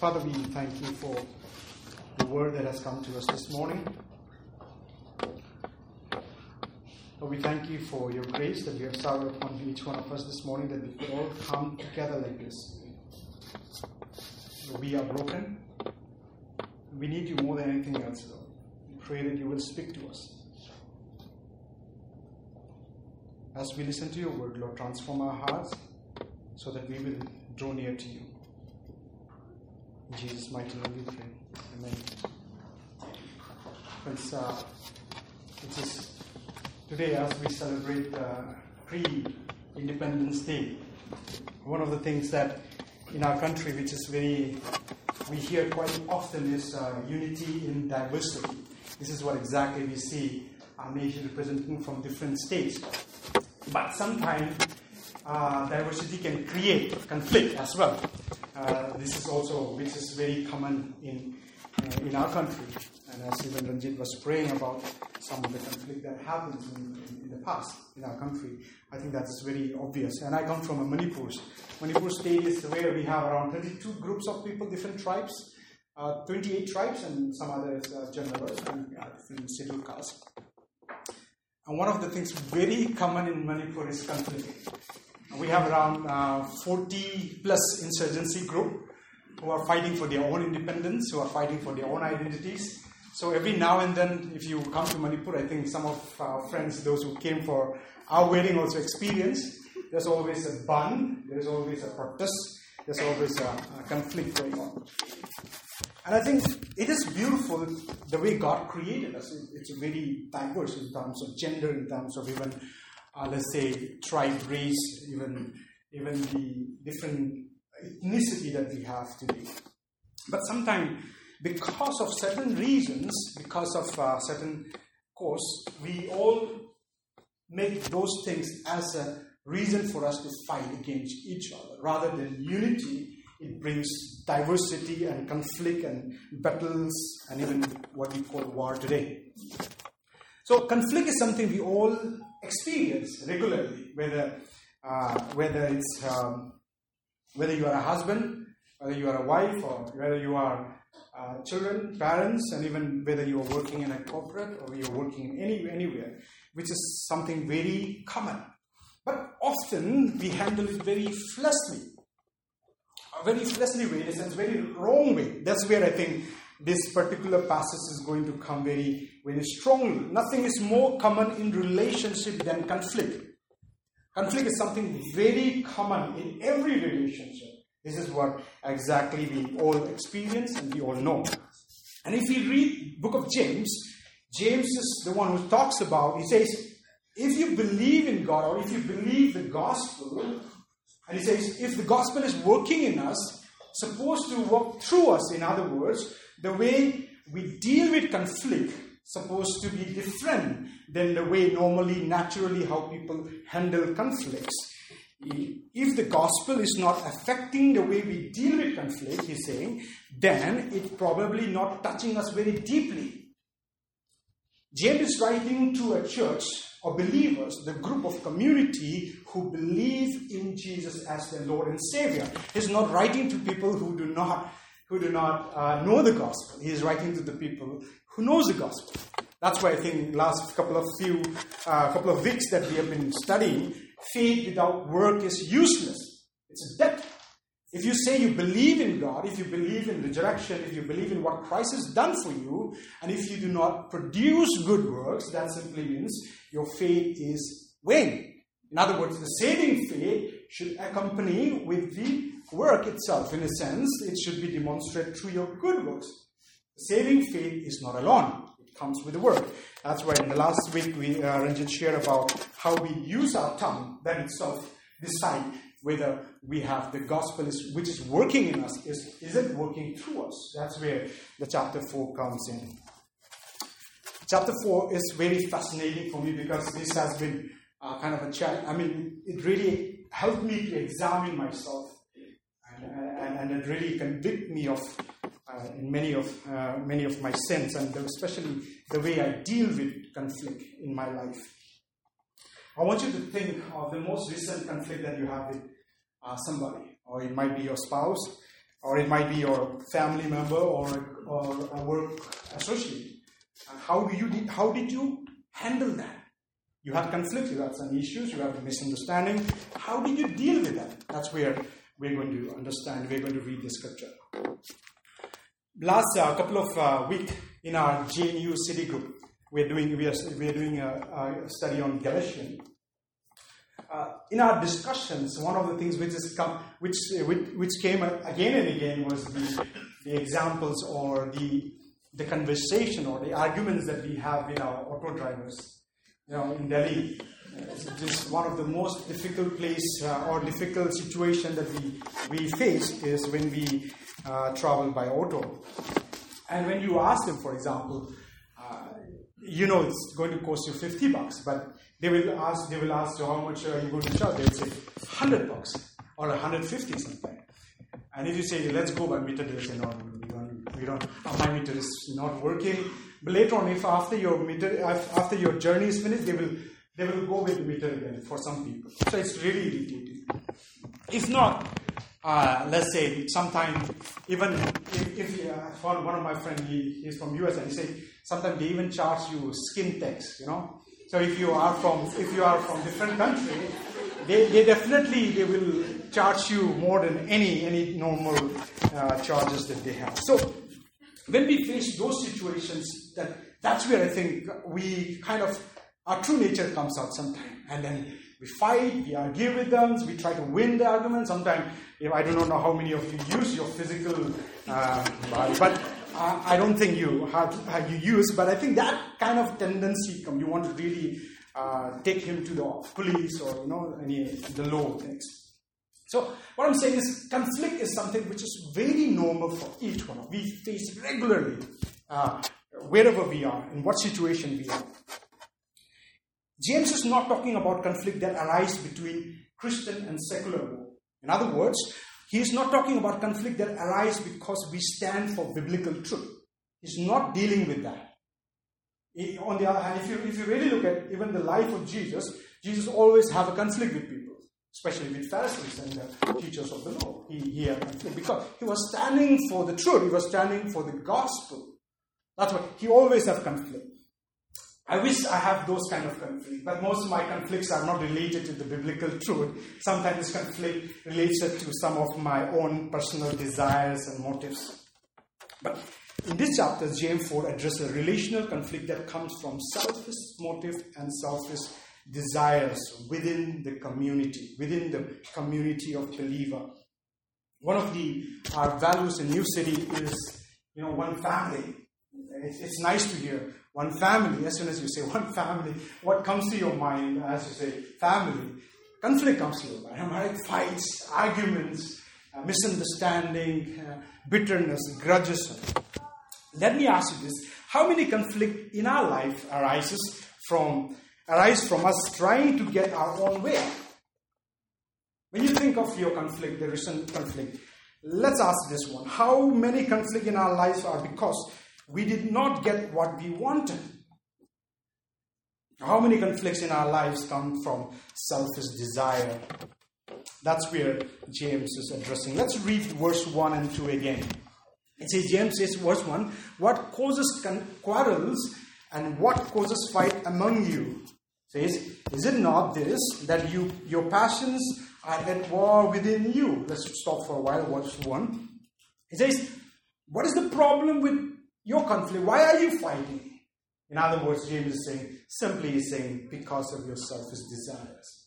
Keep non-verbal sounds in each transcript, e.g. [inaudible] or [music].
Father, we thank you for the word that has come to us this morning. Lord, we thank you for your grace that you have showered upon each one of us this morning, that we could all come together like this. Lord, we are broken. We need you more than anything else, Lord. We pray that you will speak to us. As we listen to your word, Lord, transform our hearts so that we will draw near to you. In Jesus' mighty name we pray. Amen. Friends, uh, it is today as we celebrate uh, pre-Independence Day. One of the things that in our country, which is very we hear quite often, is uh, unity in diversity. This is what exactly we see our nation representing from different states. But sometimes uh, diversity can create conflict as well. Uh, this is also which is very common in uh, in our country. And as even Ranjit was praying about some of the conflict that happens in, in, the past in our country, I think that's very obvious. And I come from a Manipur. Manipur state is where we have around 32 groups of people, different tribes, uh, 28 tribes, and some others uh, generals and uh, different scheduled castes. And one of the things very common in Manipur is conflict. We have around uh, 40 plus insurgency group who are fighting for their own independence, who are fighting for their own identities. So every now and then, if you come to Manipur, I think some of our friends, those who came for our wedding, also experience. There's always a bandh, there's always a protest, there's always a, a conflict going on. And I think it is beautiful the way God created us. It's very diverse in terms of gender, in terms of even, uh, let's say, tribe, race, even even the different ethnicity that we have today. But sometimes, because of certain reasons, because of uh, certain course, we all make those things as a reason for us to fight against each other. Rather than unity, it brings diversity and conflict and battles and even what we call war today. So, conflict is something we all experience regularly, whether, uh, whether it's um, whether you are a husband, whether you are a wife, or whether you are uh, children, parents, and even whether you are working in a corporate or you're working any, anywhere, which is something very common. But often we handle it very fleshly, a very fleshly way, in a sense, very wrong way. That's where I think this particular passage is going to come very, very strongly. Nothing is more common in relationship than conflict. Conflict is something very common in every relationship. This is what exactly we all experience and we all know. And if you read book of James, James is the one who talks about, he says, if you believe in God or if you believe the gospel, and he says, if the gospel is working in us, supposed to work through us, in other words, the way we deal with conflict supposed to be different than the way normally, naturally, how people handle conflicts. If the gospel is not affecting the way we deal with conflict, he's saying, then it's probably not touching us very deeply. James is writing to a church of believers, the group of community who believe in Jesus as their Lord and Savior. He's not writing to people who do not who do not uh, know the gospel. He is writing to the people who knows the gospel. That's why I think last couple of few uh, couple of weeks that we have been studying, faith without work is useless. It's a debt. If you say you believe in God, if you believe in resurrection, if you believe in what Christ has done for you, and if you do not produce good works, that simply means your faith is vain. In other words, the saving faith should accompany with the work itself. In a sense, it should be demonstrated through your good works. Saving faith is not alone. It comes with the work. That's why in the last week we uh, Ranjit shared about how we use our tongue. That itself decide whether we have the gospel is, which is working in us. Is, is it working through us? That's where the chapter 4 comes in. Chapter 4 is very fascinating for me because this has been uh, kind of a challenge. I mean, it really helped me to examine myself and, and, and it really convict me of uh, many of uh, many of my sins, and especially the way I deal with conflict in my life. I want you to think of the most recent conflict that you have with uh, somebody, or it might be your spouse, or it might be your family member or, or a work associate. How do you how did you handle that? You had conflict, you had some issues, you had a misunderstanding. How did you deal with that? That's where we're going to understand. We're going to read the scripture. Last uh, couple of uh, weeks in our JNU city group, we're doing we are, we are doing a, a study on Galatians. Uh, in our discussions, one of the things which is come, which, which which came again and again was the, the examples or the the conversation or the arguments that we have with our auto drivers. You know, in Delhi, it is one of the most difficult place uh, or difficult situation that we we face is when we uh, travel by auto. And when you ask them, for example, uh, you know it's going to cost you 50 bucks, but they will ask, they will ask you how much are you going to charge? They will say 100 bucks or 150 something. And if you say, let's go by meter, they will say, no, we don't, we don't, my meter is not working. But later on, if after your meter, after your journey is finished, they will, they will go with meter again for some people. So it's really irritating. If not, uh, let's say sometimes even if, if uh, one of my friends he, he's from US and he said sometimes they even charge you skin tax you know so if you are from if you are from different country they, they definitely they will charge you more than any any normal uh, charges that they have so when we face those situations that that's where I think we kind of our true nature comes out sometime and then we fight, we argue with them, we try to win the argument. Sometimes, I do not know how many of you use your physical uh, body, but uh, I don't think you have, have you use. But I think that kind of tendency come. You want to really uh, take him to the police or you know any the law things. So what I'm saying is conflict is something which is very normal for each one. Of us. We face regularly uh, wherever we are, in what situation we are. James is not talking about conflict that arises between Christian and secular world. In other words, he is not talking about conflict that arises because we stand for biblical truth. He's not dealing with that. On the other hand, if you, if you really look at even the life of Jesus, Jesus always have a conflict with people, especially with Pharisees and the teachers of the law. He, he had conflict because he was standing for the truth. He was standing for the gospel. That's why he always have conflict. I wish I have those kind of conflicts, but most of my conflicts are not related to the biblical truth. Sometimes conflict relates to some of my own personal desires and motives. But in this chapter, James 4 addresses a relational conflict that comes from selfish motive and selfish desires within the community, within the community of believer. One of the our values in New City is, you know, one family. It's, it's nice to hear one family, as soon as you say [laughs] one family, what comes to your mind as you say family? Conflict comes to your mind, right? Fights, arguments, uh, misunderstanding, uh, bitterness, grudges. Let me ask you this. How many conflict in our life arises from arise from us trying to get our own way? When you think of your conflict, the recent conflict, let's ask this one. How many conflict in our lives are because we did not get what we wanted. How many conflicts in our lives come from selfish desire? That's where James is addressing. Let's read verse 1 and 2 again. It says, James says, verse 1 What causes quarrels and what causes fight among you? Says, Is it not this, that you your passions are at war within you? Let's stop for a while, verse 1. He says, What is the problem with your conflict. Why are you fighting? In other words, James is saying, simply is saying, because of your selfish desires.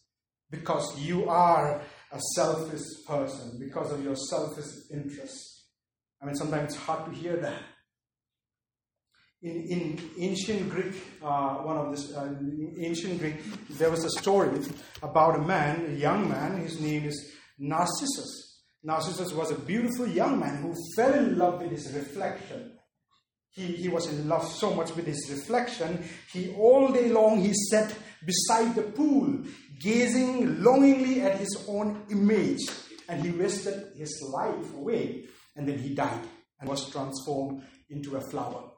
Because you are a selfish person, because of your selfish interests. I mean, sometimes it's hard to hear that. In, in ancient Greek, uh, one of this uh, ancient Greek, there was a story about a man, a young man. His name is Narcissus. Narcissus was a beautiful young man who fell in love with his reflection he, he was in love so much with his reflection. He all day long he sat beside the pool, gazing longingly at his own image, and he wasted his life away. And then he died and was transformed into a flower.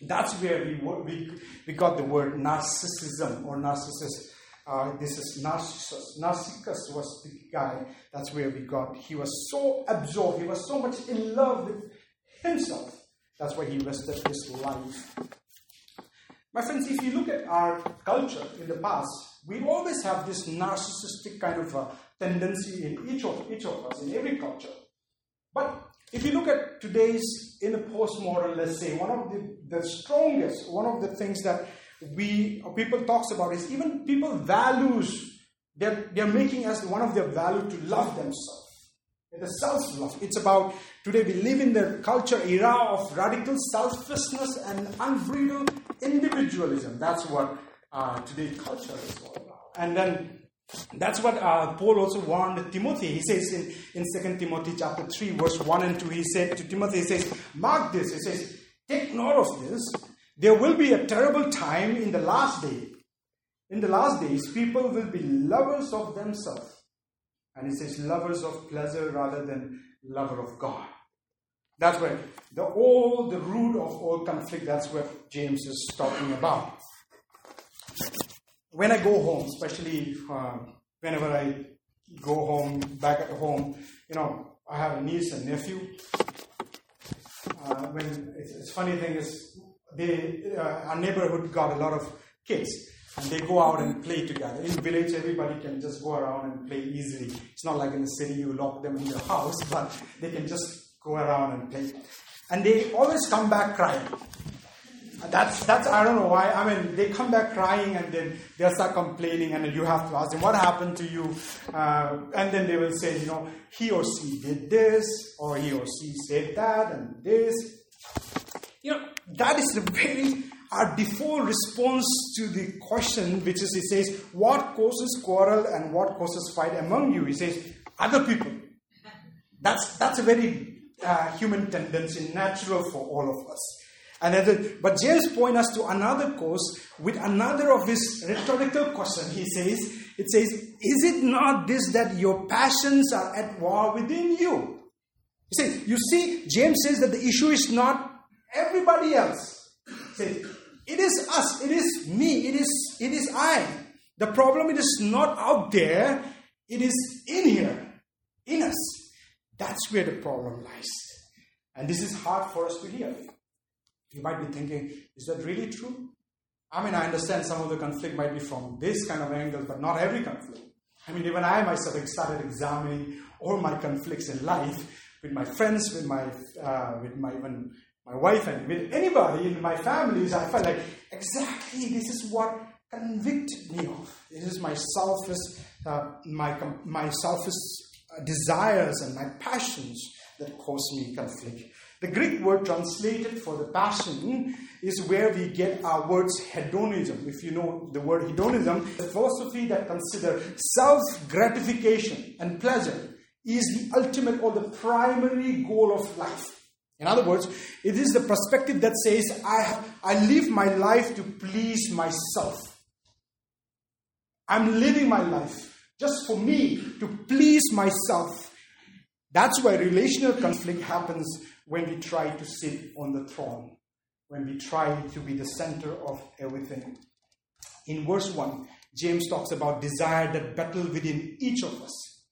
That's where we, we, we got the word narcissism or narcissist uh, this is Narcissus. Narcissus was the guy, that's where we got. He was so absorbed, he was so much in love with himself. That's why he invested his life. My friends, if you look at our culture in the past, we always have this narcissistic kind of a tendency in each of, each of us, in every culture. But if you look at today's, in the postmodern, let's say, one of the, the strongest, one of the things that we uh, people talks about is even people values they're, they're making as one of their value to love themselves the self-love it's about today we live in the culture era of radical selfishness and unbridled individualism that's what uh, today's culture is all about and then that's what uh, Paul also warned Timothy. He says in, in 2 Timothy chapter 3, verse 1 and 2, he said to Timothy, he says, Mark this. He says, Take note of this. There will be a terrible time in the last day. In the last days, people will be lovers of themselves. And he says, lovers of pleasure rather than lover of God. That's where the all the root of all conflict, that's what James is talking about. When I go home, especially uh, whenever I go home, back at home, you know, I have a niece and nephew. Uh, when it's, it's funny thing is they, uh, our neighborhood got a lot of kids and they go out and play together. In village, everybody can just go around and play easily. It's not like in the city you lock them in your house, [laughs] but they can just go around and play. And they always come back crying. That's that's I don't know why. I mean, they come back crying and then they start complaining, and you have to ask them what happened to you, uh, and then they will say, you know, he or she did this, or he or she said that, and this. You know, that is the very our default response to the question, which is, he says, what causes quarrel and what causes fight among you? He says, other people. That's, that's a very uh, human tendency, natural for all of us. And then, but James points us to another cause with another of his rhetorical question. He says, it says, is it not this that your passions are at war within you? He says, you see, James says that the issue is not everybody else. Say, it is us, it is me, it is it is I. The problem it is not out there, it is in here, in us. That's where the problem lies. And this is hard for us to hear. You might be thinking, is that really true? I mean, I understand some of the conflict might be from this kind of angle, but not every conflict. I mean, even I myself started examining all my conflicts in life with my friends, with my, uh, with my even my wife and with anybody in my families, I felt like exactly this is what convicted me of. This is my selfish, uh, my, my selfish uh, desires and my passions that cause me conflict. The Greek word translated for the passion is where we get our words hedonism. If you know the word hedonism, the philosophy that considers self gratification and pleasure is the ultimate or the primary goal of life. In other words, it is the perspective that says, I, I live my life to please myself. I'm living my life just for me to please myself. That's why relational conflict happens when we try to sit on the throne, when we try to be the center of everything. In verse 1, James talks about desire that battle within each of us.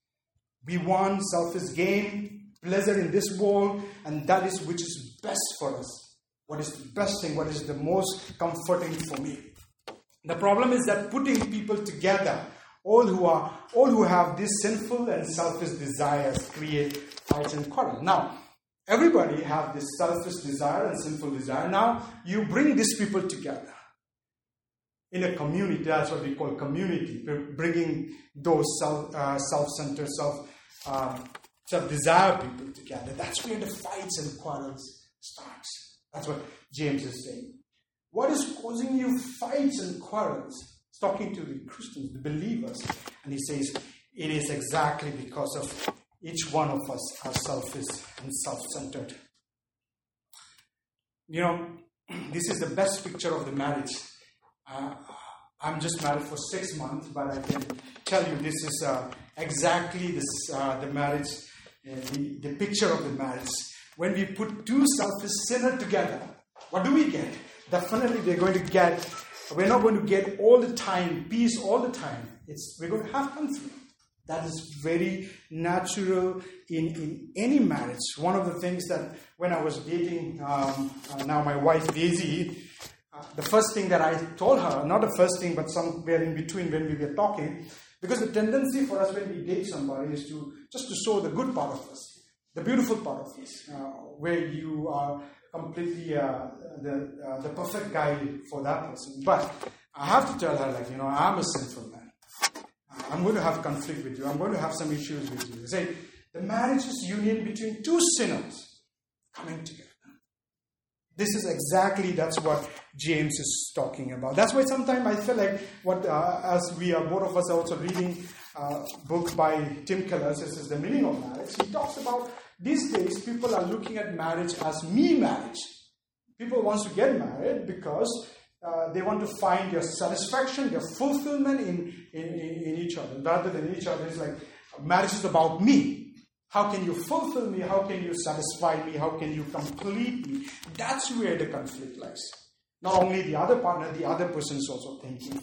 We want selfish gain, pleasure in this world, and that is which is best for us. What is the best thing? What is the most comforting for me? The problem is that putting people together, all who are all who have these sinful and selfish desires, create fights and quarrels. Now, everybody have this selfish desire and sinful desire. Now, you bring these people together in a community. That's what we call community. Bringing those self, uh, self-centered, self uh, to desire people together. That's where the fights and quarrels starts. That's what James is saying. What is causing you fights and quarrels? He's talking to the Christians, the believers, and he says it is exactly because of each one of us are selfish and self-centered. You know, [clears throat] this is the best picture of the marriage. Uh, I'm just married for six months, but I can tell you this is uh, exactly this uh, the marriage the, the picture of the marriage. When we put two selfish sinners together, what do we get? Definitely, they're going to get We're not going to get all the time peace all the time. It's, we're going to have conflict. That is very natural in, in any marriage. One of the things that when I was dating um, uh, now my wife Daisy, uh, the first thing that I told her, not the first thing, but somewhere in between when we were talking, because the tendency for us when we date somebody is to just to show the good part of us, the beautiful part of us, uh, where you are completely uh, the, uh, the perfect guy for that person. But I have to tell her, like, you know, I'm a sinful man. I'm going to have conflict with you. I'm going to have some issues with you. Say, the marriage is union between two sinners coming together. This is exactly that's what James is talking about. That's why sometimes I feel like what uh, as we are both of us are also reading uh, book by Tim Keller, this is the meaning of marriage. He talks about these days people are looking at marriage as me marriage. People want to get married because uh, they want to find their satisfaction, their fulfillment in, in, in, each other. Rather than each other, it's like marriage is about me. How can you fulfill me? How can you satisfy me? How can you complete me? That's where the conflict lies. Not only the other partner, the other person is also thinking.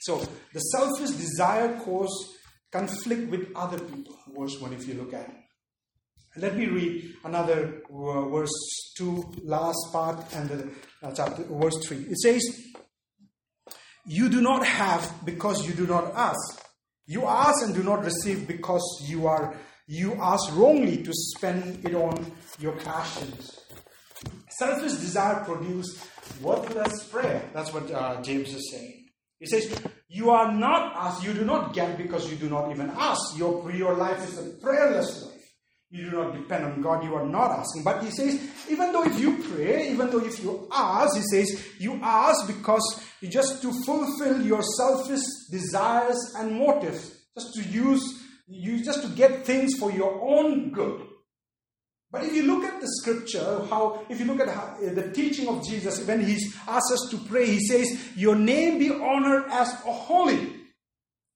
So the selfish desire cause conflict with other people. Verse 1, if you look at it. Let me read another uh, verse 2, last part, and the uh, chapter, verse 3. It says, You do not have because you do not ask. You ask and do not receive because you are you ask wrongly to spend it on your passions. Selfish desire produce worthless prayer. That's what uh, James is saying. He says, You are not asked, you do not get because you do not even ask. Your, your life is a prayerless life. You do not depend on God, you are not asking. But he says, even though if you pray, even though if you ask, he says, you ask because you just to fulfill your selfish desires and motives, just to use, you just to get things for your own good. But if you look at the scripture, how if you look at how, uh, the teaching of Jesus, when he asks us to pray, he says, "Your name be honored as holy."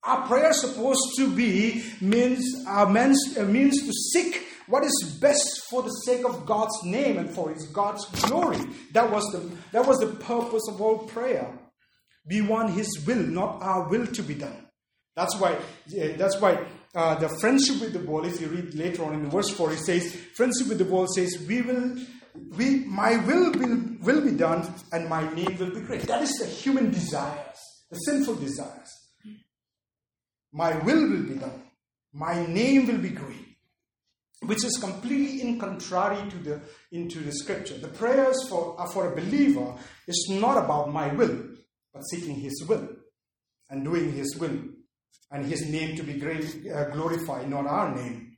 Our prayer supposed to be means, uh, means, uh, means to seek what is best for the sake of God's name and for His God's glory. That was the that was the purpose of all prayer. We want His will, not our will, to be done. That's why. That's why. Uh, the friendship with the ball. If you read later on in verse four, it says, "Friendship with the ball says, we will, we, my will will will be done, and my name will be great." That is the human desires, the sinful desires. My will will be done. My name will be great. Which is completely in contrary to the into the scripture. The prayers for, for a believer is not about my will, but seeking his will and doing his will and his name to be great, uh, glorified, not our name.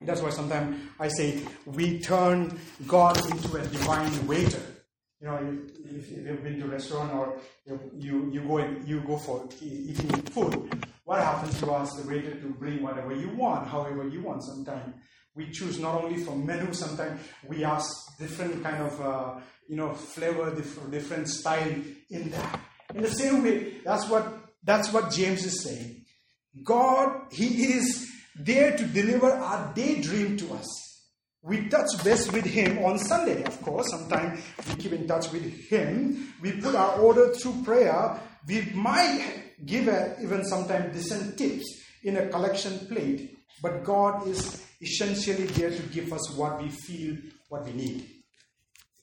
That's why sometimes I say we turn God into a divine waiter. You know, if, if you've been to a restaurant or you, you, go and you go for eating food, what happens? You ask the waiter to bring whatever you want, however you want. Sometimes we choose not only from menu. Sometimes we ask different kind of uh, you know flavor, different, different style in that. In the same way, that's what that's what James is saying. God, He is there to deliver our daydream to us. We touch base with Him on Sunday, of course. Sometimes we keep in touch with Him. We put our order through prayer. We might give a, even sometimes decent tips in a collection plate, but God is essentially there to give us what we feel, what we need.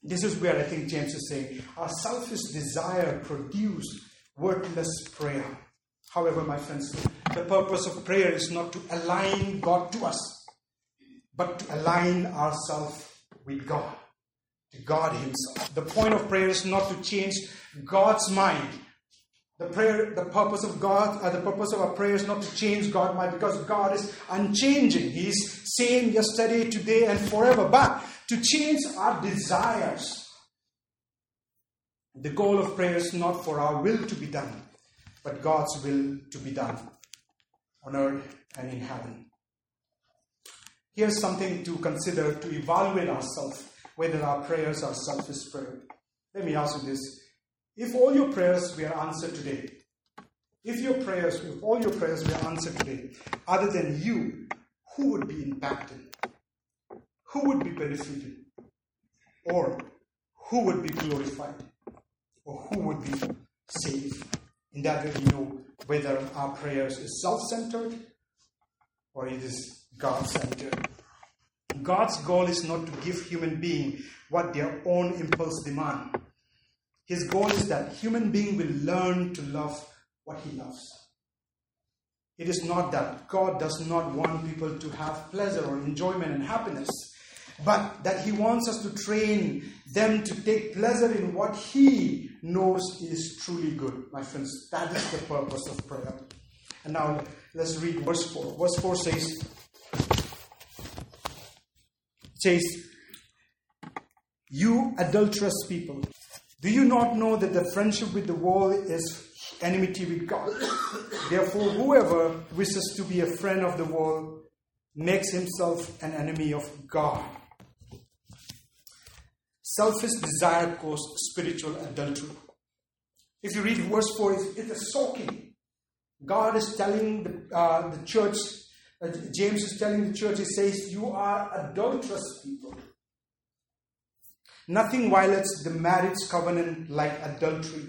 This is where I think James is saying our selfish desire produce worthless prayer. However, my friends, the purpose of prayer is not to align God to us, but to align ourselves with God, to God Himself. The point of prayer is not to change God's mind, the prayer, the purpose of God, uh, the purpose of our prayer is not to change God's mind because God is unchanging. He's same yesterday, today, and forever. But to change our desires. The goal of prayer is not for our will to be done, but God's will to be done on earth and in heaven. Here's something to consider to evaluate ourselves whether our prayers are selfish prayer. Let me ask you this if all your prayers were answered today, if your prayers, if all your prayers were answered today, other than you, who would be impacted? Who would be benefited? Or who would be glorified? Or who would be safe. In that way, know whether our prayers is self-centered or it is God-centered. God's goal is not to give human being what their own impulse demand. His goal is that human being will learn to love what he loves. It is not that God does not want people to have pleasure or enjoyment and happiness, but that He wants us to train them to take pleasure in what He knows is truly good. My friends, that is the purpose of prayer. And now let's read verse 4. Verse 4 says, says, You adulterous people, do you not know that the friendship with the world is enmity with God? Therefore, whoever wishes to be a friend of the world makes himself an enemy of God. Selfish desire causes spiritual adultery. If you read verse 4, it is shocking. God is telling the, uh, the church, uh, James is telling the church, he says, You are adulterous people. Nothing violates the marriage covenant like adultery.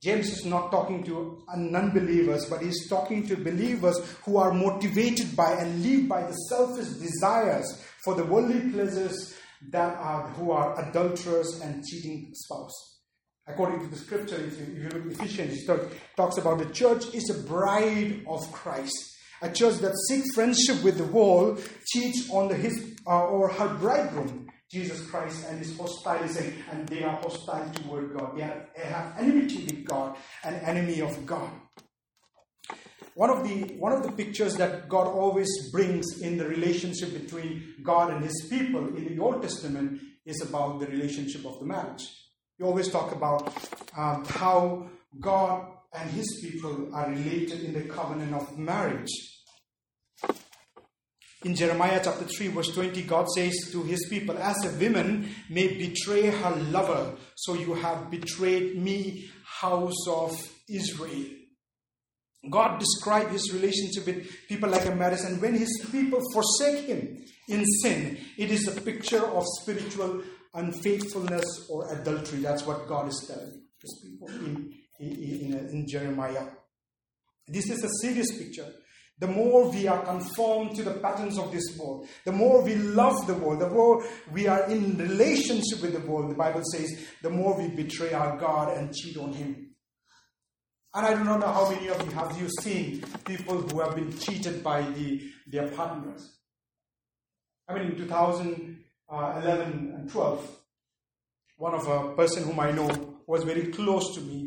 James is not talking to non believers, but he's talking to believers who are motivated by and live by the selfish desires for the worldly pleasures that are who are adulterers and cheating spouse. According to the scripture, if you, if you look at Ephesians, it talks about the church is a bride of Christ. A church that seeks friendship with the world cheats on the, his uh, or her bridegroom, Jesus Christ, and is hostile, and they are hostile toward God. They they have enmity with God, an enemy of God. One of, the, one of the pictures that God always brings in the relationship between God and His people in the Old Testament is about the relationship of the marriage. You always talk about um, how God and His people are related in the covenant of marriage. In Jeremiah chapter 3, verse 20, God says to his people, As a woman may betray her lover, so you have betrayed me, house of Israel. God described his relationship with people like a marriage, and when his people forsake him in sin, it is a picture of spiritual unfaithfulness or adultery. That's what God is telling his people in, in, in Jeremiah. This is a serious picture. The more we are conformed to the patterns of this world, the more we love the world, the more we are in relationship with the world, the Bible says, the more we betray our God and cheat on Him. And I do not know how many of you have you seen people who have been cheated by the, their partners. I mean, in 2011 and 12, one of a person whom I know was very close to me.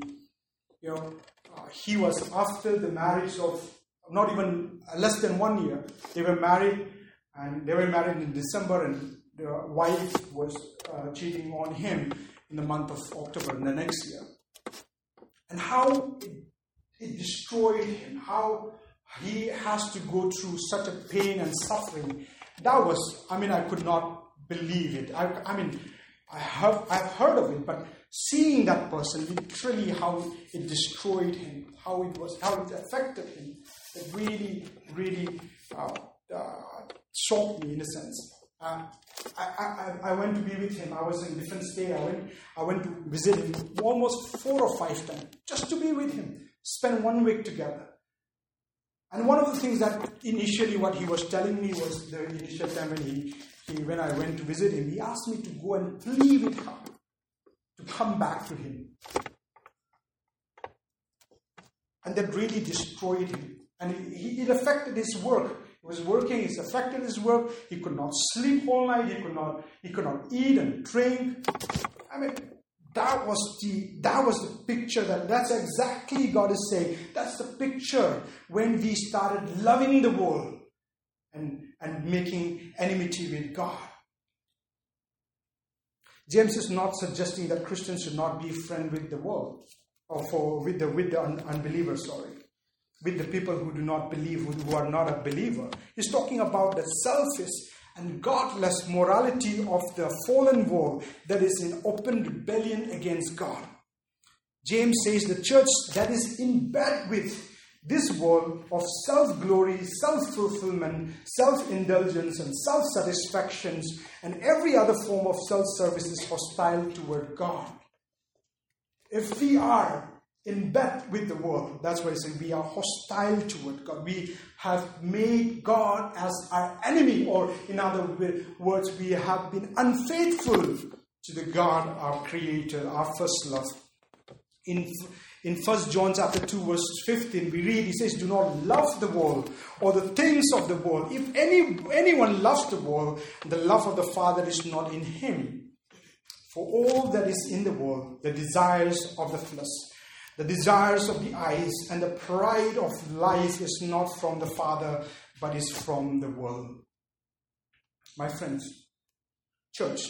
You know, uh, he was after the marriage of not even less than one year. They were married, and they were married in December, and the wife was uh, cheating on him in the month of October in the next year and how it, it destroyed him, how he has to go through such a pain and suffering. That was, I mean, I could not believe it. I, I mean, I have, I've heard of it, but seeing that person, literally how it destroyed him, how it was, how it affected him, it really, really uh, uh, shocked me in a sense. Uh, I, I, I went to be with him. I was in different state. I went, I went to visit him almost four or five times just to be with him. Spend one week together. And one of the things that initially what he was telling me was the initial time when he, he when I went to visit him, he asked me to go and plead with him to come back to him. And that really destroyed him. And it affected his work was working, it's affected his work. He could not sleep all night, he could not, he could not eat and drink. I mean, that was the that was the picture that that's exactly God is saying. That's the picture when we started loving the world and, and making enmity with God. James is not suggesting that Christians should not be friend with the world or for with the with the un, unbelievers, sorry with the people who do not believe, who are not a believer. He's talking about the selfish and godless morality of the fallen world that is in open rebellion against God. James says the church that is in bed with this world of self glory, self fulfillment, self indulgence, and self satisfactions, and every other form of self service is hostile toward God. If we are in bed with the world. That's why I say we are hostile toward God. We have made God as our enemy, or in other words, we have been unfaithful to the God, our Creator, our first love. In in 1 John chapter 2, verse 15, we read, he says, Do not love the world or the things of the world. If any, anyone loves the world, the love of the Father is not in him. For all that is in the world, the desires of the flesh, the desires of the eyes and the pride of life is not from the Father, but is from the world. My friends, church,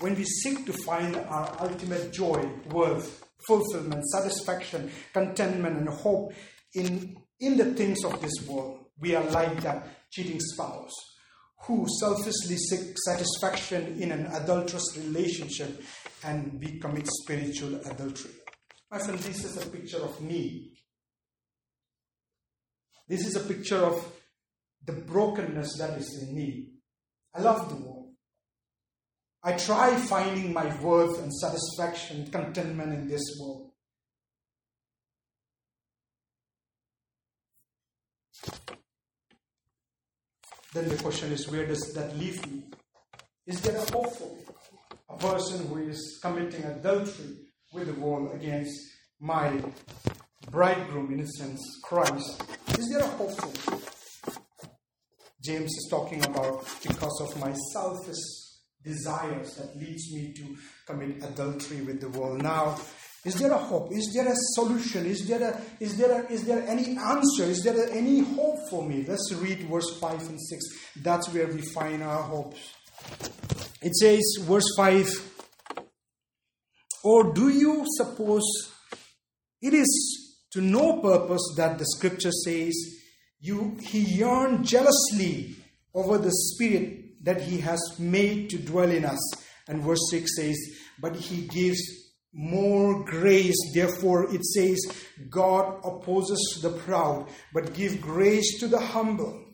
when we seek to find our ultimate joy, worth, fulfillment, satisfaction, contentment, and hope in, in the things of this world, we are like that cheating spouse who selfishly seek satisfaction in an adulterous relationship and we commit spiritual adultery. My friend, this is a picture of me. This is a picture of the brokenness that is in me. I love the world. I try finding my worth and satisfaction, contentment in this world. Then the question is, where does that leave me? Is there a hope for? A person who is committing adultery with the world against my bridegroom, in a sense, Christ. Is there a hope? James is talking about because of my selfish desires that leads me to commit adultery with the world. Now, is there a hope? Is there a solution? Is there a, is there a, is there any answer? Is there a, any hope for me? Let's read verse 5 and 6. That's where we find our hopes. It says, verse 5 or do you suppose it is to no purpose that the scripture says you he yearned jealously over the spirit that he has made to dwell in us? And verse 6 says, But he gives more grace. Therefore, it says, God opposes the proud, but give grace to the humble.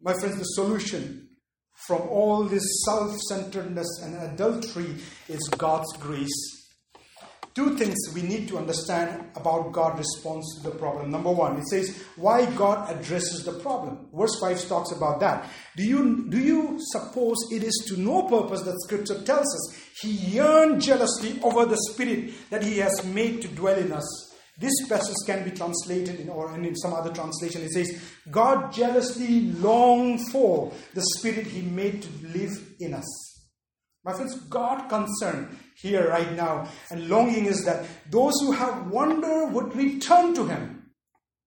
My friends, the solution from all this self centeredness and adultery is God's grace. Two things we need to understand about God's response to the problem. Number one, it says why God addresses the problem. Verse 5 talks about that. Do you, do you suppose it is to no purpose that Scripture tells us He yearned jealously over the Spirit that He has made to dwell in us? This passage can be translated in, or in some other translation. It says, God jealously longed for the Spirit He made to live in us. My friends, God concerned here right now and longing is that those who have wonder would return to Him,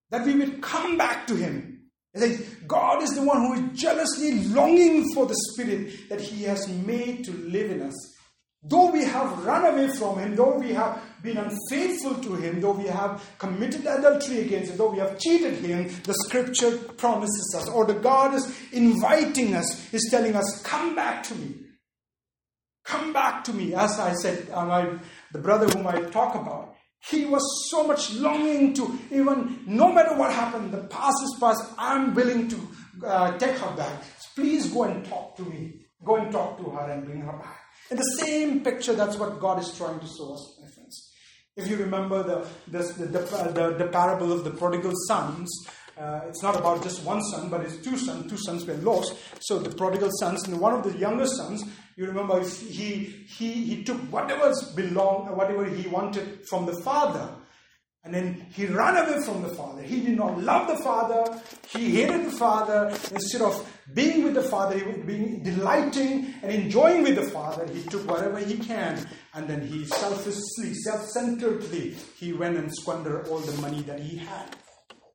that we would come back to Him. It says, God is the one who is jealously longing for the Spirit that He has made to live in us. Though we have run away from Him, though we have been unfaithful to Him, though we have committed adultery against Him, though we have cheated Him, the Scripture promises us, or the God is inviting us, is telling us, Come back to me. Come back to me. As I said, uh, my, the brother whom I talk about, he was so much longing to even, no matter what happened, the past is past, I'm willing to uh, take her back. Please go and talk to me. Go and talk to her and bring her back. In the same picture, that's what God is trying to show us. If you remember the, the, the, the, the parable of the prodigal sons, uh, it's not about just one son, but it's two sons. Two sons were lost. So the prodigal sons, and one of the younger sons, you remember, he, he, he took whatever belonged, whatever he wanted from the father. And then he ran away from the father. He did not love the father. He hated the father. Instead of being with the father, he was being delighting and enjoying with the father. He took whatever he can, and then he selfishly, self-centeredly, he went and squandered all the money that he had.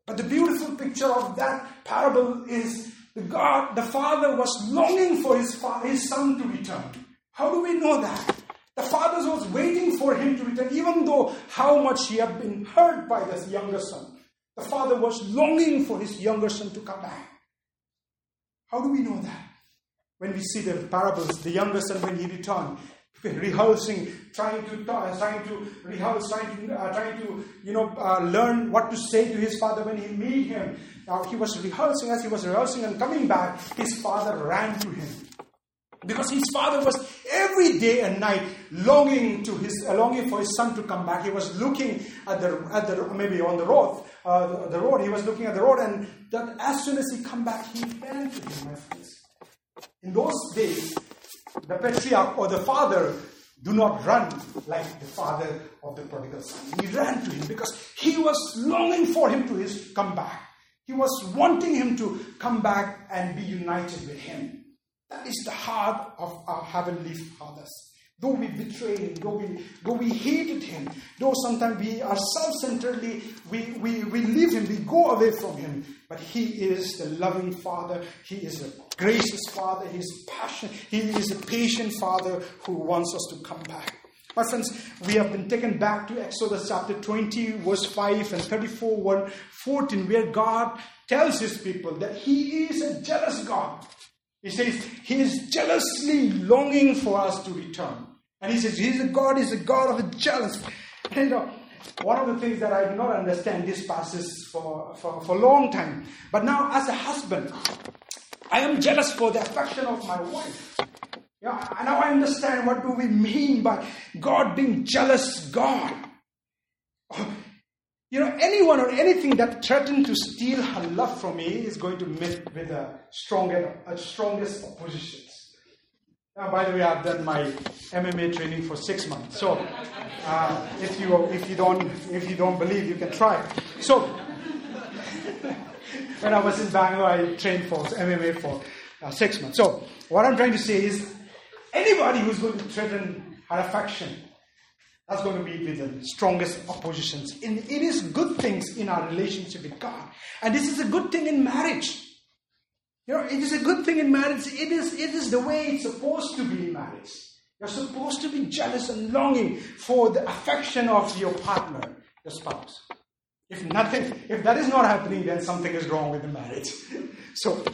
But the beautiful picture of that parable is the God, the father was longing for his, his son to return. How do we know that? The father was waiting for him to return, even though how much he had been hurt by this younger son. The father was longing for his younger son to come back. How do we know that? When we see the parables, the younger son, when he returned, rehearsing, trying to trying to rehearse, trying to, uh, trying to you know, uh, learn what to say to his father when he meet him. Now he was rehearsing as he was rehearsing and coming back, his father ran to him. Because his father was every day and night longing to his longing for his son to come back. He was looking at the at the maybe on the road, uh, the, road. He was looking at the road, and that as soon as he come back, he ran to him, my friends. In those days, the patriarch or the father do not run like the father of the prodigal son. He ran to him because he was longing for him to his come back. He was wanting him to come back and be united with him. That is the heart of our heavenly fathers. Though we betrayed him, though we, though we hated him, though sometimes we are self-centeredly, we, we, we leave him, we go away from him. But he is the loving father. He is a gracious father. He is passionate. He is a patient father who wants us to come back. My friends, we have been taken back to Exodus chapter 20, verse 5 and 34, 1, 14, where God tells his people that he is a jealous God. He says he is jealously longing for us to return. And he says he's a God, He's a God of a jealous. And you know, one of the things that I do not understand this passage for, for, for a long time. But now, as a husband, I am jealous for the affection of my wife. Yeah, now I understand what do we mean by God being jealous God. Oh, you know, anyone or anything that threatened to steal her love from me is going to meet with a stronger, a strongest oppositions. Now, by the way, I've done my MMA training for six months. So, uh, if you if you don't if you don't believe, you can try. So, when I was in Bangalore, I trained for MMA for uh, six months. So, what I'm trying to say is, anybody who's going to threaten our affection that's going to be with the strongest oppositions. And it is good things in our relationship with God. And this is a good thing in marriage. You know, it is a good thing in marriage. It is, it is the way it's supposed to be in marriage. You're supposed to be jealous and longing for the affection of your partner, your spouse. If nothing, if that is not happening, then something is wrong with the marriage. [laughs] so,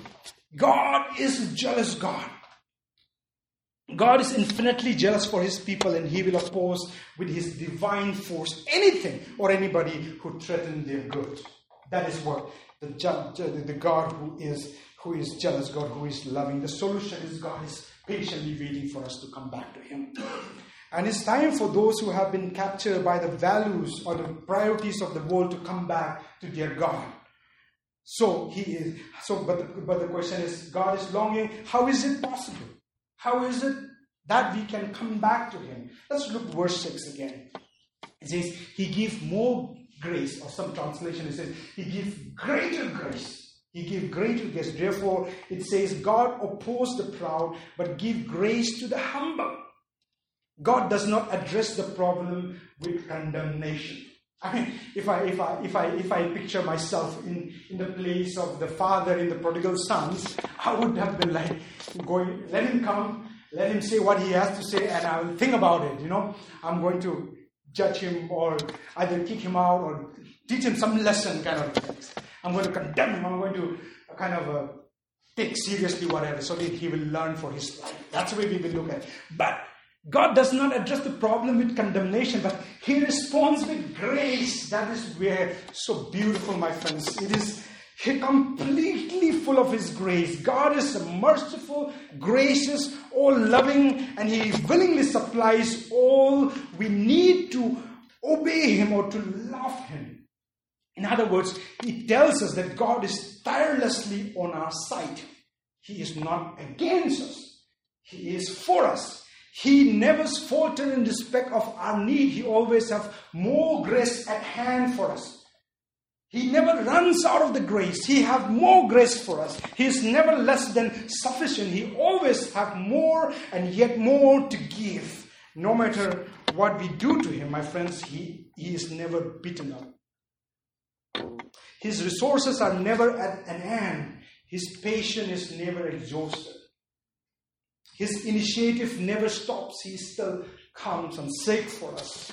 God is jealous God. God is infinitely jealous for his people and he will oppose with his divine force anything or anybody who threaten their good. That is what the, the God who is who is jealous, God who is loving. The solution is God is patiently waiting for us to come back to him. And it's time for those who have been captured by the values or the priorities of the world to come back to their God. So he is so but the, but the question is God is longing. How is it possible? How is it that we can come back to Him? Let's look verse 6 again. It says, He gives more grace, or some translation it says, He gives greater grace. He gives greater grace. Therefore, it says, God oppose the proud, but give grace to the humble. God does not address the problem with condemnation. I mean, if I if I if I if I picture myself in, in the place of the father in the prodigal sons, I would have been like going, let him come, let him say what he has to say, and I will think about it. You know, I'm going to judge him or either kick him out or teach him some lesson kind of things. I'm going to condemn him. I'm going to kind of uh, take seriously whatever so that he will learn for his life. That's the way we will look at it. But God does not address the problem with condemnation, but He responds with grace. That is where so beautiful, my friends. It is He completely full of His grace. God is merciful, gracious, all loving, and He willingly supplies all we need to obey Him or to love Him. In other words, He tells us that God is tirelessly on our side. He is not against us, He is for us. He never faltered in respect of our need. He always have more grace at hand for us. He never runs out of the grace. He have more grace for us. He is never less than sufficient. He always have more and yet more to give. No matter what we do to him, my friends, he, he is never beaten up. His resources are never at an end. His patience is never exhausted. His initiative never stops. He still comes and seeks for us.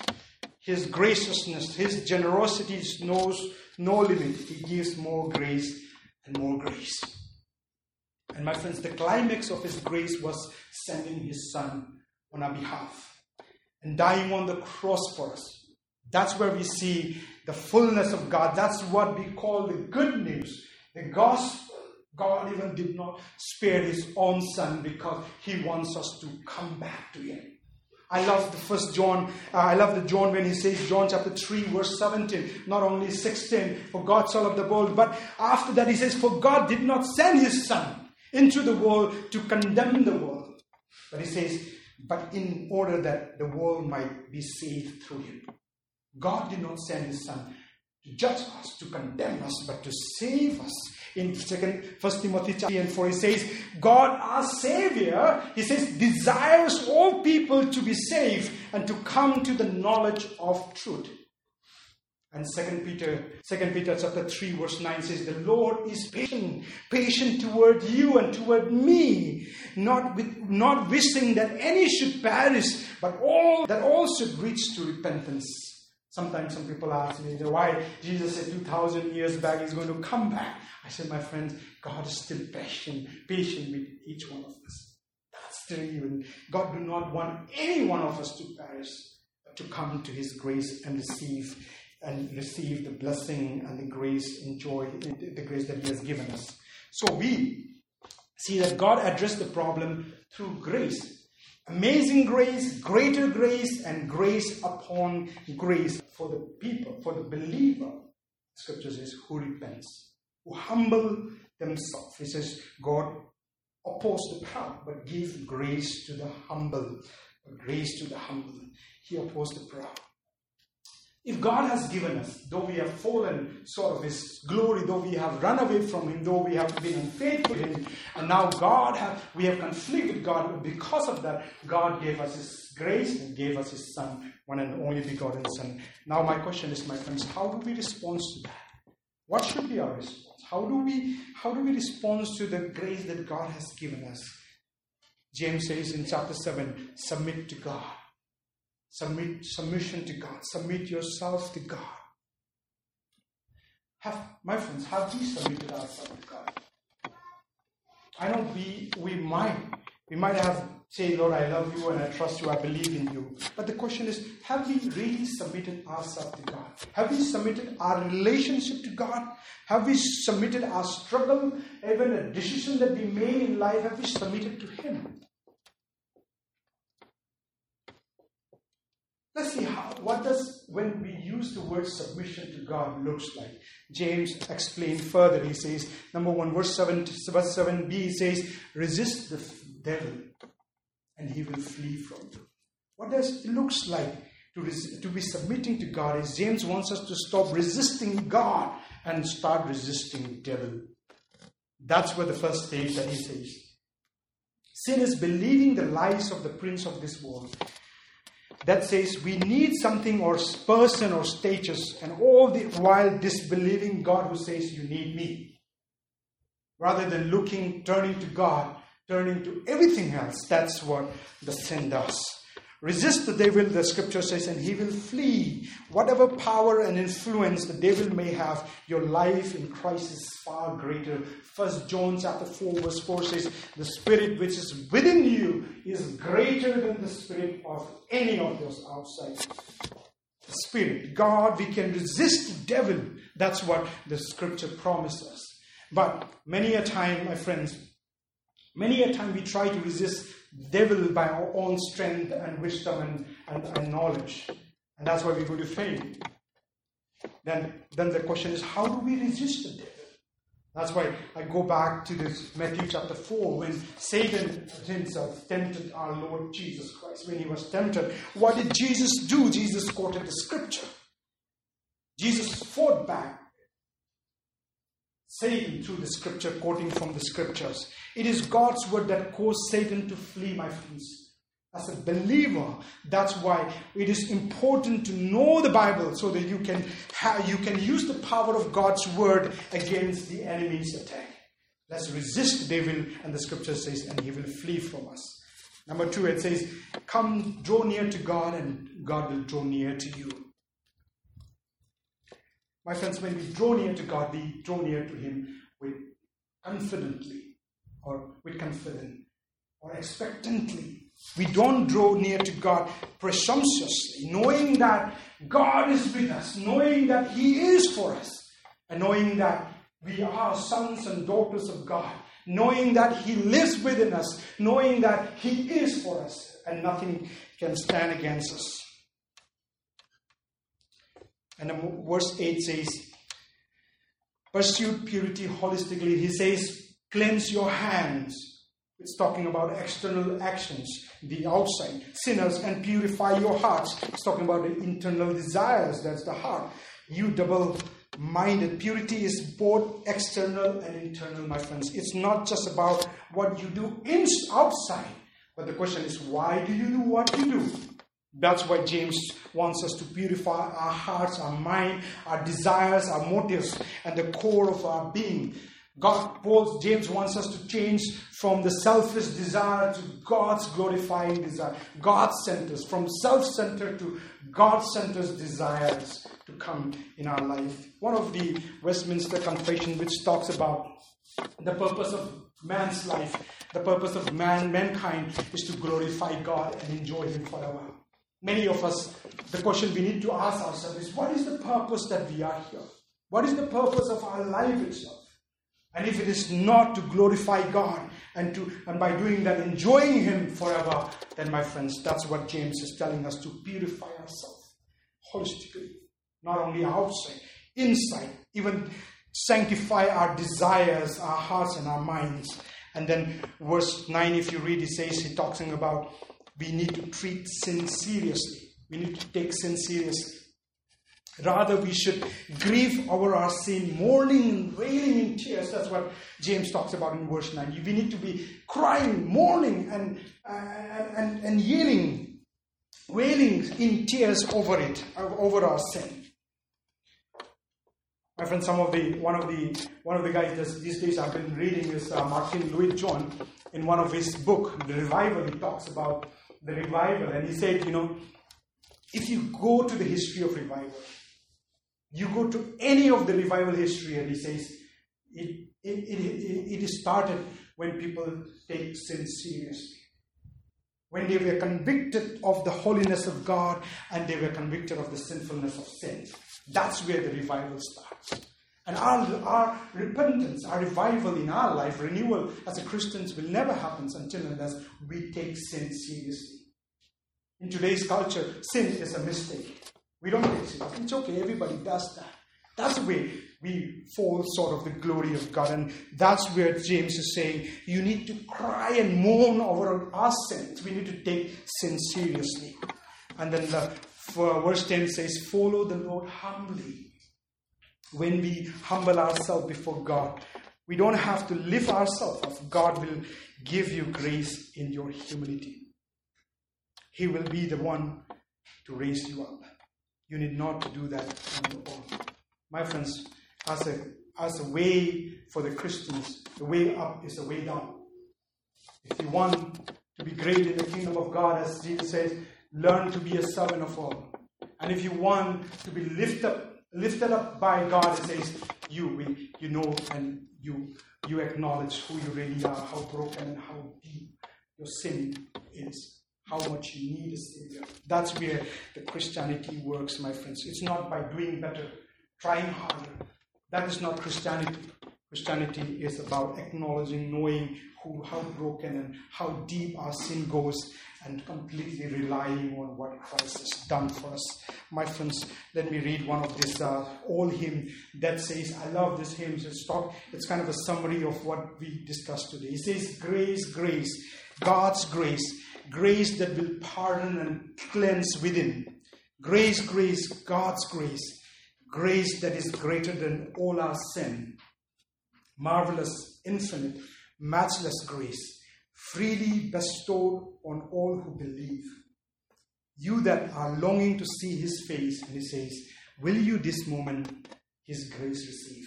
His graciousness, His generosity knows no limit. He gives more grace and more grace. And my friends, the climax of His grace was sending His Son on our behalf and dying on the cross for us. That's where we see the fullness of God. That's what we call the good news, the gospel God even did not spare his own son because he wants us to come back to him. I love the first John. Uh, I love the John when he says, John chapter 3, verse 17, not only 16, for God so loved the world, but after that he says, For God did not send his son into the world to condemn the world. But he says, But in order that the world might be saved through him. God did not send his son to judge us, to condemn us, but to save us. In second First Timothy chapter and 4, he says, God our Savior, he says, desires all people to be saved and to come to the knowledge of truth. And Second Peter, Second Peter chapter 3, verse 9 says, The Lord is patient, patient toward you and toward me, not with not wishing that any should perish, but all that all should reach to repentance. Sometimes some people ask me why Jesus said 2,000 years back he's going to come back. I said, my friends, God is still patient, patient with each one of us. That's still even. God do not want any one of us to perish, but to come to his grace and receive and receive the blessing and the grace, enjoy the grace that he has given us. So we see that God addressed the problem through grace amazing grace, greater grace, and grace upon grace for the people, for the believer. Scripture says, who repents, who humble themselves. It says, God opposes the proud, but gives grace to the humble. Grace to the humble. He opposes the proud. If God has given us, though we have fallen sort of His glory, though we have run away from Him, though we have been unfaithful to Him, and now God have we have conflicted God, because of that, God gave us His grace and gave us His Son, one and only begotten Son. Now my question is, my friends, how do we respond to that? What should be our response? How do we how do we respond to the grace that God has given us? James says in chapter 7, submit to God. Submit submission to God. Submit yourself to God. Have my friends, have we submitted ourselves to God? I know we we might we might have say, Lord, I love you and I trust you, I believe in you. But the question is, have we really submitted ourselves to God? Have we submitted our relationship to God? Have we submitted our struggle, even a decision that we made in life, have we submitted to Him? Let's see how, what does when we use the word submission to God looks like. James explained further. He says, number one, verse seven, verse seven b he says, resist the devil, and he will flee from you. What does it looks like to, res- to be submitting to God? Is James wants us to stop resisting God and start resisting devil. That's where the first stage that he says. Sin is believing the lies of the prince of this world that says we need something or person or status, and all the while disbelieving God who says you need me. Rather than looking, turning to God, turning to everything else, that's what the sin does. Resist the devil, the scripture says, and he will flee. Whatever power and influence the devil may have, your life in Christ is far greater. First John chapter 4, verse 4 says, The spirit which is within you is greater than the spirit of any of those outside. Spirit, God, we can resist the devil. That's what the scripture promises. But many a time, my friends, many a time we try to resist devil by our own strength and wisdom and, and, and knowledge. And that's why we go to fail. Then, then the question is, how do we resist the devil? That's why I go back to this Matthew chapter 4 when Satan himself tempted our Lord Jesus Christ. When he was tempted, what did Jesus do? Jesus quoted the scripture. Jesus fought back Satan through the scripture, quoting from the scriptures. It is God's word that caused Satan to flee, my friends. As a believer, that's why it is important to know the Bible so that you can have, you can use the power of God's word against the enemy's attack. Let's resist devil, and the scripture says, and he will flee from us. Number two, it says, Come, draw near to God, and God will draw near to you. My friends, when we draw near to God, we draw near to Him with confidently, or with confidence, or expectantly. We don't draw near to God presumptuously, knowing that God is with us, knowing that He is for us, and knowing that We are sons and daughters of God, knowing that He lives within us, knowing that He is for us, and nothing can stand against us. And verse 8 says, Pursue purity holistically. He says, Cleanse your hands. It's talking about external actions, the outside. Sinners, and purify your hearts. It's talking about the internal desires, that's the heart. You double minded. Purity is both external and internal, my friends. It's not just about what you do in, outside, but the question is, why do you do what you do? That's why James wants us to purify our hearts, our mind, our desires, our motives, and the core of our being. God, Paul, James wants us to change from the selfish desire to God's glorifying desire, God centers, from self centered to God centered desires to come in our life. One of the Westminster Confession, which talks about the purpose of man's life, the purpose of man, mankind, is to glorify God and enjoy Him forever. Many of us, the question we need to ask ourselves is what is the purpose that we are here? What is the purpose of our life itself? And if it is not to glorify God and to and by doing that enjoying Him forever, then my friends, that's what James is telling us to purify ourselves holistically, not only outside, inside, even sanctify our desires, our hearts, and our minds. And then verse 9, if you read, he says, he talking about we need to treat sin seriously. We need to take sin seriously. Rather, we should grieve over our sin, mourning, wailing in tears. That's what James talks about in verse 9. We need to be crying, mourning, and, uh, and, and yelling, wailing in tears over it, over our sin. My friend, some of the one of the one of the guys that these days I've been reading is uh, Martyn Lloyd-Jones in one of his book, The Revival. He talks about the revival, and he said, you know, if you go to the history of revival, you go to any of the revival history, and he says it, it, it, it started when people take sin seriously. When they were convicted of the holiness of God and they were convicted of the sinfulness of sin. That's where the revival starts. And our, our repentance, our revival in our life, renewal as a Christians will never happen until unless we take sin seriously. In today's culture, sin is a mistake. We don't take sin. It's okay, everybody does that. That's the way we fall short of the glory of God. And that's where James is saying you need to cry and mourn over our sins. We need to take sin seriously. And then the verse 10 says, Follow the Lord humbly. When we humble ourselves before God, we don't have to lift ourselves up. God will give you grace in your humility. He will be the one to raise you up. You need not to do that on your own. My friends, as a, as a way for the Christians, the way up is the way down. If you want to be great in the kingdom of God, as Jesus says, learn to be a servant of all. And if you want to be lifted up, lifted up by God, it says you you know and you you acknowledge who you really are, how broken and how deep your sin is how much you need a Savior. That's where the Christianity works, my friends. It's not by doing better, trying harder. That is not Christianity. Christianity is about acknowledging, knowing who, how broken and how deep our sin goes, and completely relying on what Christ has done for us. My friends, let me read one of this uh, old hymn that says, I love this hymn. It's, talk, it's kind of a summary of what we discussed today. It says, Grace, grace, God's grace grace that will pardon and cleanse within. Grace, grace, God's grace, grace that is greater than all our sin. Marvelous, infinite, matchless grace, freely bestowed on all who believe. You that are longing to see his face, and he says, Will you this moment his grace receive?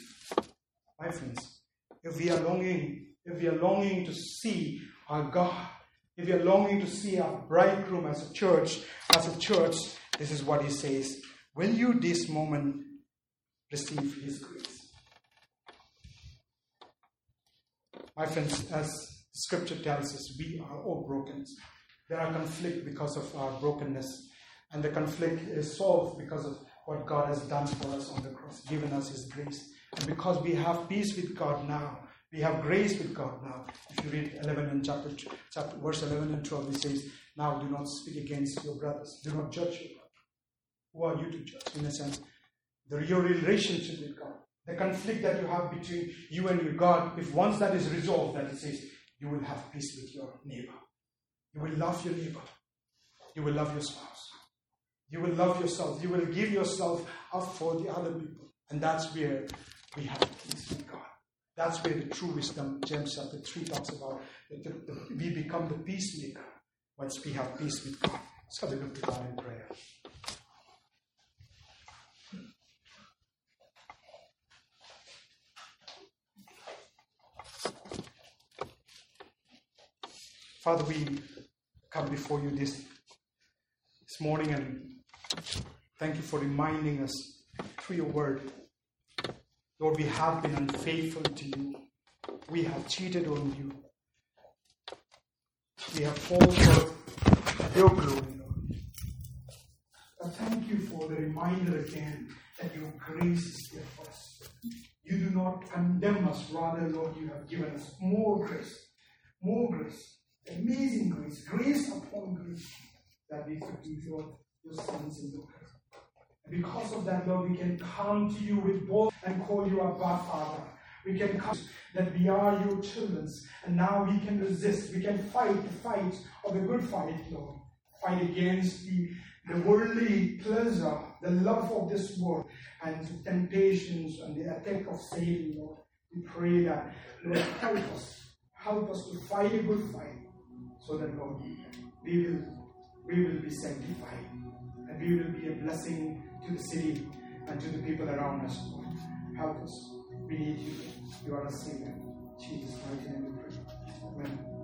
My friends, if we are longing, if we are longing to see our God, if we are longing to see our bridegroom as a church, as a church, this is what he says. Will you this moment receive his grace? My friends, as scripture tells us, we are all broken. There are conflict because of our brokenness. And the conflict is solved because of what God has done for us on the cross, given us his grace. And because we have peace with God now, we have grace with God now. If you read 11 and chapter, chapter verse 11 and 12, it says, Now do not speak against your brothers. Do not judge your brother. Who are you to judge? In a sense, the, your relationship with God, the conflict that you have between you and your God, if once that is resolved, that it says, you will have peace with your neighbor. You will love your neighbor. You will love your spouse. You will love yourself. You will give yourself up for the other people. And that's where we have peace with God. That's where the true wisdom, James chapter 3 talks about that we become the peacemaker once we have peace with God. So we look to God in prayer. Father, we come before you this, this morning and thank you for reminding us through your word. Lord, we have been unfaithful to you. We have cheated on you. We have fallen your glory, Lord. But thank you for the reminder again that your grace is there for us. You do not condemn us, rather, Lord, you have given us more grace, more grace amazing grace, grace upon grace, that we be your, your sons and daughters. And because of that, Lord, we can come to you with both and call you our Father. We can come that we are your children, and now we can resist. We can fight the fight of the good fight, Lord. Fight against the, the worldly pleasure, the love of this world, and temptations and the attack of Satan, Lord. We pray that, Lord, help us. Help us to fight a good fight so that Lord, we will we will be sanctified and we will be a blessing to the city and to the people around us, Lord. Help us. We need you. You are a Savior. Jesus' mighty name we pray. Amen.